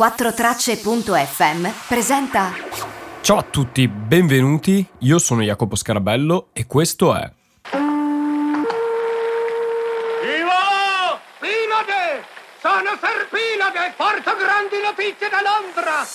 4tracce.fm presenta Ciao a tutti, benvenuti. Io sono Jacopo Scarabello e questo è! Sono Serpinade! Porto grandi notizie da Londra!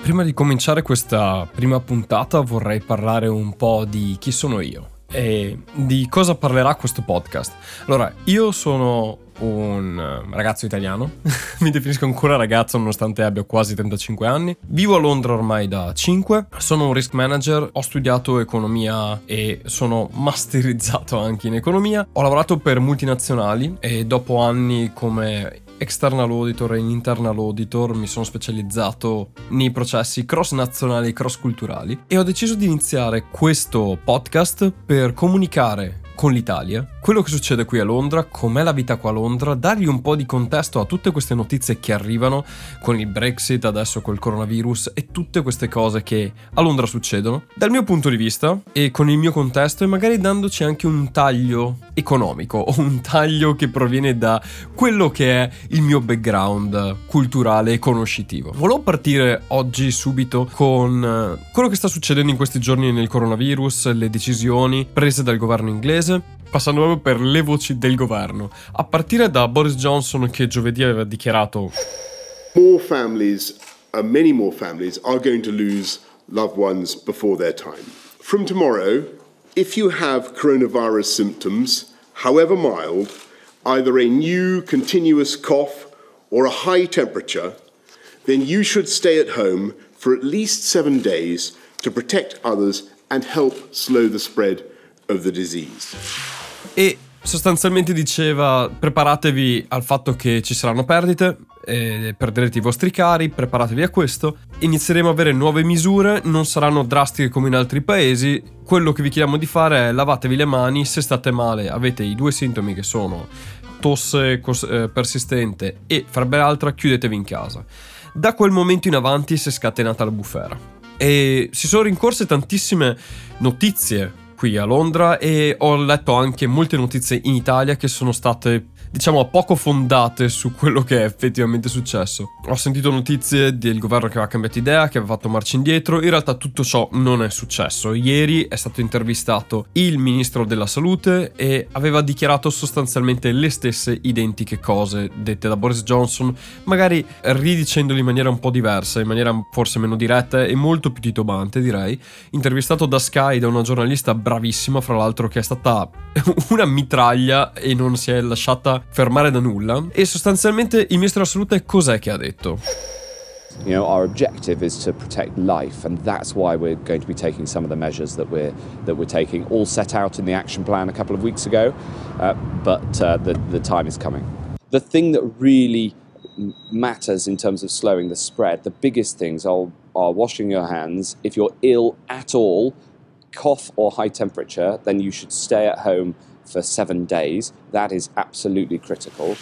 Prima di cominciare questa prima puntata vorrei parlare un po' di chi sono io e di cosa parlerà questo podcast. Allora, io sono un eh, ragazzo italiano, mi definisco ancora ragazzo nonostante abbia quasi 35 anni, vivo a Londra ormai da 5, sono un risk manager, ho studiato economia e sono masterizzato anche in economia, ho lavorato per multinazionali e dopo anni come external auditor e internal auditor mi sono specializzato nei processi cross nazionali e cross culturali e ho deciso di iniziare questo podcast per comunicare con l'Italia, quello che succede qui a Londra, com'è la vita qua a Londra, dargli un po' di contesto a tutte queste notizie che arrivano con il Brexit, adesso col coronavirus e tutte queste cose che a Londra succedono, dal mio punto di vista e con il mio contesto e magari dandoci anche un taglio economico o un taglio che proviene da quello che è il mio background culturale e conoscitivo. Volevo partire oggi subito con eh, quello che sta succedendo in questi giorni nel coronavirus, le decisioni prese dal governo inglese inglese, passando proprio per le voci del governo, a partire da Boris Johnson che giovedì aveva dichiarato More families, uh, many more families, are going to lose loved ones before their time. From tomorrow, if you have coronavirus symptoms, however mild, either a new continuous cough or a high temperature, then you should stay at home for at least seven days to protect others and help slow the spread of the disease. E sostanzialmente diceva preparatevi al fatto che ci saranno perdite, eh, perderete i vostri cari, preparatevi a questo, inizieremo ad avere nuove misure, non saranno drastiche come in altri paesi, quello che vi chiediamo di fare è lavatevi le mani, se state male avete i due sintomi che sono tosse eh, persistente e febbre altra, chiudetevi in casa. Da quel momento in avanti si è scatenata la bufera. E si sono rincorse tantissime notizie qui a Londra e ho letto anche molte notizie in Italia che sono state diciamo poco fondate su quello che è effettivamente successo. Ho sentito notizie del governo che aveva cambiato idea, che aveva fatto marcia indietro, in realtà tutto ciò non è successo. Ieri è stato intervistato il ministro della salute e aveva dichiarato sostanzialmente le stesse identiche cose dette da Boris Johnson, magari ridicendole in maniera un po' diversa, in maniera forse meno diretta e molto più titubante direi. Intervistato da Sky da una giornalista bravissima, fra l'altro che è stata una mitraglia e non si è lasciata fermare da nulla e sostanzialmente il ministro della salute cos'è che ha detto? You know, our objective is to protect life, and that's why we're going to be taking some of the measures that we're that we're taking, all set out in the action plan a couple of weeks ago. Uh, but uh, the the time is coming. The thing that really matters in terms of slowing the spread, the biggest things are, are washing your hands. If you're ill at all, cough or high temperature, then you should stay at home for seven days. That is absolutely critical.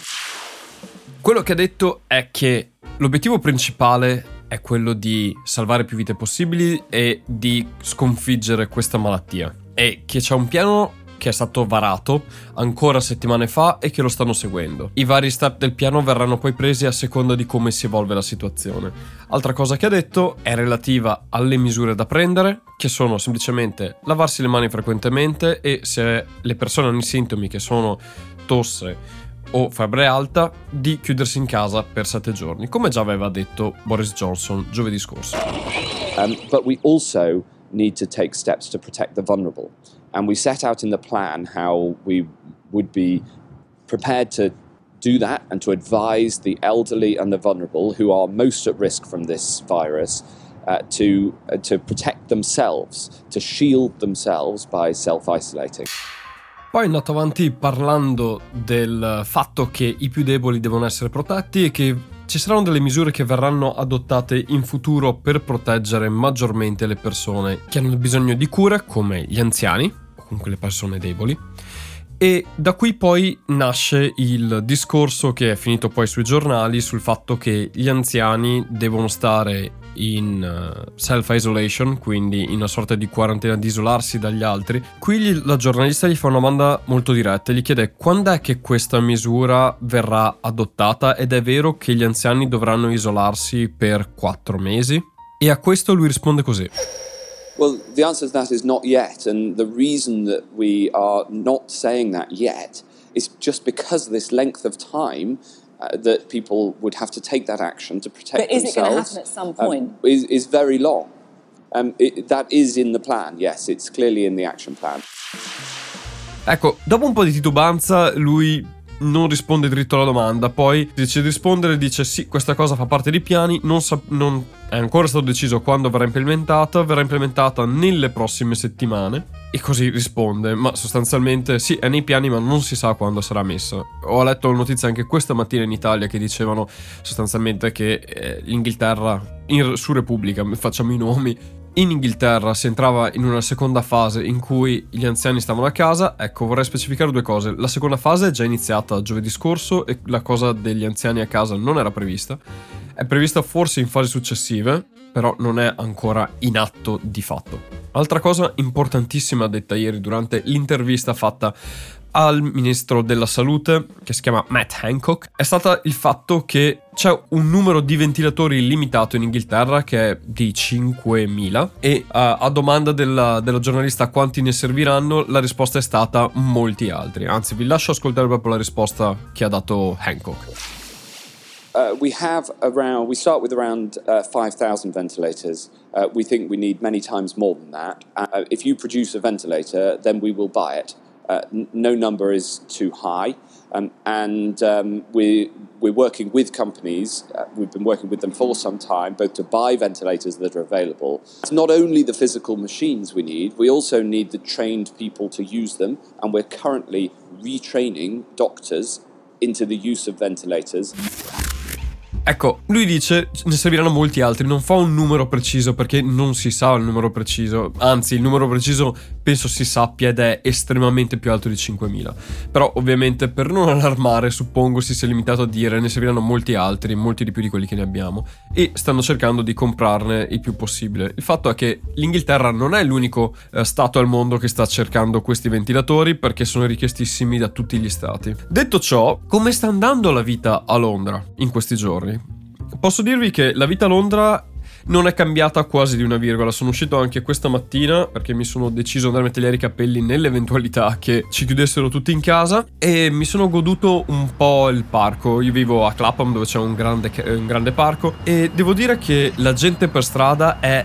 Quello che ha detto è che l'obiettivo principale è quello di salvare più vite possibili e di sconfiggere questa malattia. E che c'è un piano che è stato varato ancora settimane fa e che lo stanno seguendo. I vari step del piano verranno poi presi a seconda di come si evolve la situazione. Altra cosa che ha detto è relativa alle misure da prendere, che sono semplicemente lavarsi le mani frequentemente e se le persone hanno i sintomi che sono tosse o febbre alta di chiudersi in casa per sette giorni, come già aveva detto Boris Johnson giovedì scorso. Um, but we also need to take steps to protect the vulnerable. And we set out in the plan how we would be prepared to do that and to advise the elderly and the vulnerable who are most at risk from this virus uh, to, uh, to protect themselves, to shield themselves by self isolating. Poi è andato avanti parlando del fatto che i più deboli devono essere protetti e che ci saranno delle misure che verranno adottate in futuro per proteggere maggiormente le persone che hanno bisogno di cure, come gli anziani o comunque le persone deboli, E da qui poi nasce il discorso che è finito poi sui giornali sul fatto che gli anziani devono stare in eh, self-isolation, quindi in una sorta di quarantena di isolarsi dagli altri. Qui la giornalista gli fa una domanda molto diretta, gli chiede quando è che questa misura verrà adottata ed è vero che gli anziani dovranno isolarsi per quattro mesi? E a questo lui risponde così. Well, the answer to that is not yet, and the reason that we are not saying that yet is just because of this length of time uh, that people would have to take that action to protect but is themselves. it going to happen at some um, point? is, is very long. Um, it, that is in the plan. Yes, it's clearly in the action plan. Ecco, dopo un po' di titubanza, lui non risponde dritto alla domanda, poi decide di rispondere e dice sì, questa cosa fa parte dei piani, non, sa- non è ancora stato deciso quando verrà implementata, verrà implementata nelle prossime settimane. E così risponde, ma sostanzialmente sì, è nei piani, ma non si sa quando sarà messa. Ho letto notizie anche questa mattina in Italia che dicevano sostanzialmente che eh, l'Inghilterra, in, su Repubblica, facciamo i nomi, in Inghilterra si entrava in una seconda fase in cui gli anziani stavano a casa. Ecco, vorrei specificare due cose. La seconda fase è già iniziata giovedì scorso e la cosa degli anziani a casa non era prevista. È prevista forse in fasi successive, però non è ancora in atto di fatto. Altra cosa importantissima detta ieri durante l'intervista fatta al ministro della salute, che si chiama Matt Hancock, è stato il fatto che c'è un numero di ventilatori limitato in Inghilterra che è di 5.000 e uh, a domanda della, della, giornalista quanti ne serviranno, la risposta è stata molti altri. Anzi, vi lascio ascoltare proprio la risposta che ha dato Hancock. Uh, we have around, we start with around uh, 5,000 ventilators. Uh, we think we need many times more than that. Uh, if you produce a ventilator, then we will buy it. Uh, no number is too high. Um, and um, we, we're working with companies, uh, we've been working with them for some time, both to buy ventilators that are available. It's not only the physical machines we need, we also need the trained people to use them. And we're currently retraining doctors into the use of ventilators. Ecco, lui dice ne serviranno molti altri, non fa un numero preciso perché non si sa il numero preciso, anzi il numero preciso penso si sappia ed è estremamente più alto di 5.000. Però ovviamente per non allarmare suppongo si sia limitato a dire ne serviranno molti altri, molti di più di quelli che ne abbiamo e stanno cercando di comprarne il più possibile. Il fatto è che l'Inghilterra non è l'unico eh, stato al mondo che sta cercando questi ventilatori perché sono richiestissimi da tutti gli stati. Detto ciò, come sta andando la vita a Londra in questi giorni? Posso dirvi che la vita a Londra non è cambiata quasi di una virgola. Sono uscito anche questa mattina perché mi sono deciso di andare a mettere i capelli nell'eventualità che ci chiudessero tutti in casa e mi sono goduto un po' il parco. Io vivo a Clapham dove c'è un grande, un grande parco e devo dire che la gente per strada è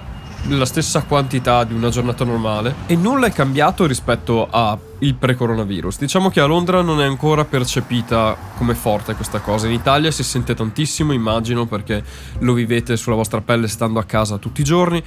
la stessa quantità di una giornata normale e nulla è cambiato rispetto al pre-coronavirus. Diciamo che a Londra non è ancora percepita come forte questa cosa. In Italia si sente tantissimo, immagino, perché lo vivete sulla vostra pelle stando a casa tutti i giorni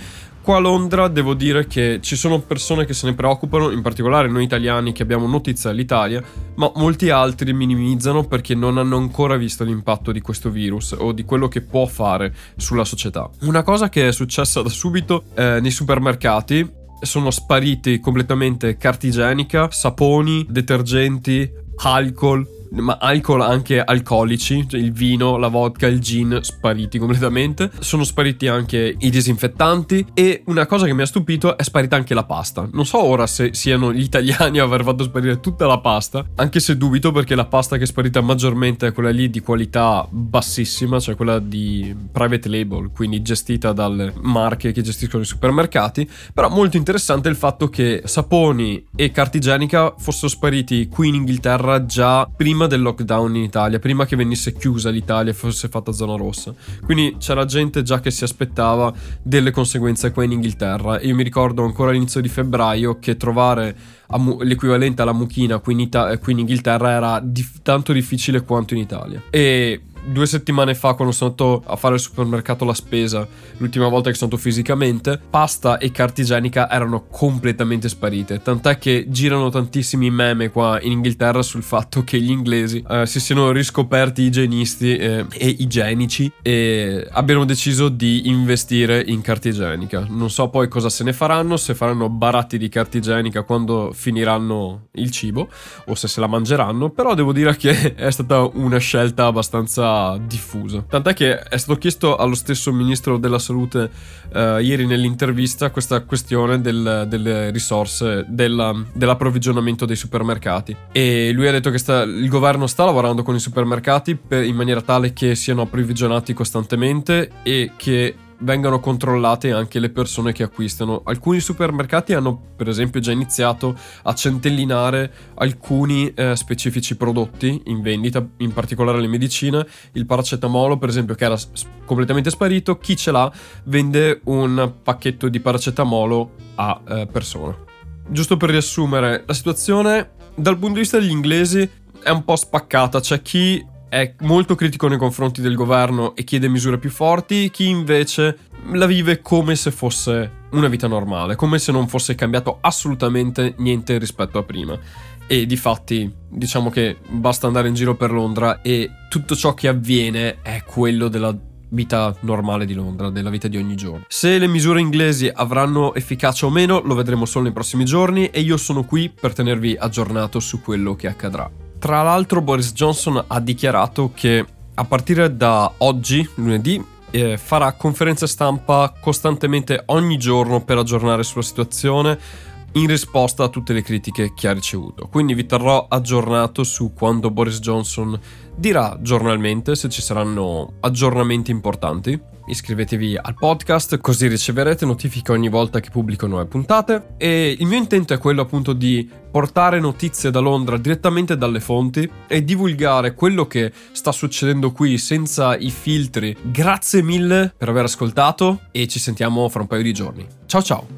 qua a Londra devo dire che ci sono persone che se ne preoccupano, in particolare noi italiani che abbiamo notizia dell'Italia, ma molti altri minimizzano perché non hanno ancora visto l'impatto di questo virus o di quello che può fare sulla società. Una cosa che è successa da subito eh, nei supermercati sono spariti completamente carta igienica, saponi, detergenti, alcol, ma alcol anche alcolici, cioè il vino, la vodka, il gin spariti completamente. Sono spariti anche i disinfettanti e una cosa che mi ha stupito è sparita anche la pasta. Non so ora se siano gli italiani a aver fatto sparire tutta la pasta, anche se dubito perché la pasta che è sparita maggiormente è quella lì di qualità bassissima, cioè quella di private label, quindi gestita dalle marche che gestiscono i supermercati, però molto interessante il fatto che saponi e carta igienica fossero spariti qui in Inghilterra già prima prima del lockdown in Italia, prima che venisse chiusa l'Italia e fosse fatta zona rossa. Quindi c'era gente già che si aspettava delle conseguenze qua in Inghilterra. Io mi ricordo ancora all'inizio di febbraio che trovare l'equivalente alla mucchina qui in, Ita- qui in Inghilterra era dif- tanto difficile quanto in Italia. E due settimane fa quando sono andato a fare al supermercato la spesa, l'ultima volta che sono andato fisicamente, pasta e carta igienica erano completamente sparite. Tant'è che girano tantissimi meme qua in Inghilterra sul fatto che gli inglesi eh, si siano riscoperti igienisti eh, e igienici e abbiano deciso di investire in carta igienica. Non so poi cosa se ne faranno, se faranno baratti di carta igienica quando finiranno il cibo o se se la mangeranno, però devo dire che è stata una scelta abbastanza diffusa. Tant'è che è stato chiesto allo stesso ministro della salute eh, ieri nell'intervista questa questione del, delle risorse, della, dell'approvvigionamento dei supermercati e lui ha detto che sta, il governo sta lavorando con i supermercati per, in maniera tale che siano approvvigionati costantemente e che vengano controllate anche le persone che acquistano. Alcuni supermercati hanno per esempio già iniziato a centellinare alcuni eh, specifici prodotti in vendita, in particolare le medicine, il paracetamolo per esempio che era completamente sparito, chi ce l'ha vende un pacchetto di paracetamolo a eh, persona. Giusto per riassumere, la situazione dal punto di vista degli inglesi è un po' spaccata, c'è chi è molto critico nei confronti del governo e chiede misure più forti, chi invece la vive come se fosse una vita normale, come se non fosse cambiato assolutamente niente rispetto a prima. E di fatti, diciamo che basta andare in giro per Londra e tutto ciò che avviene è quello della vita normale di Londra, della vita di ogni giorno. Se le misure inglesi avranno efficacia o meno lo vedremo solo nei prossimi giorni e io sono qui per tenervi aggiornato su quello che accadrà. Tra l'altro Boris Johnson ha dichiarato che a partire da oggi, lunedì, eh, farà conferenze stampa costantemente ogni giorno per aggiornare sulla situazione in risposta a tutte le critiche che ha ricevuto. Quindi vi terrò aggiornato su quando Boris Johnson dirà giornalmente se ci saranno aggiornamenti importanti. Iscrivetevi al podcast così riceverete notifiche ogni volta che pubblico nuove puntate e il mio intento è quello appunto di portare notizie da Londra direttamente dalle fonti e divulgare quello che sta succedendo qui senza i filtri. Grazie mille per aver ascoltato e ci sentiamo fra un paio di giorni. Ciao ciao!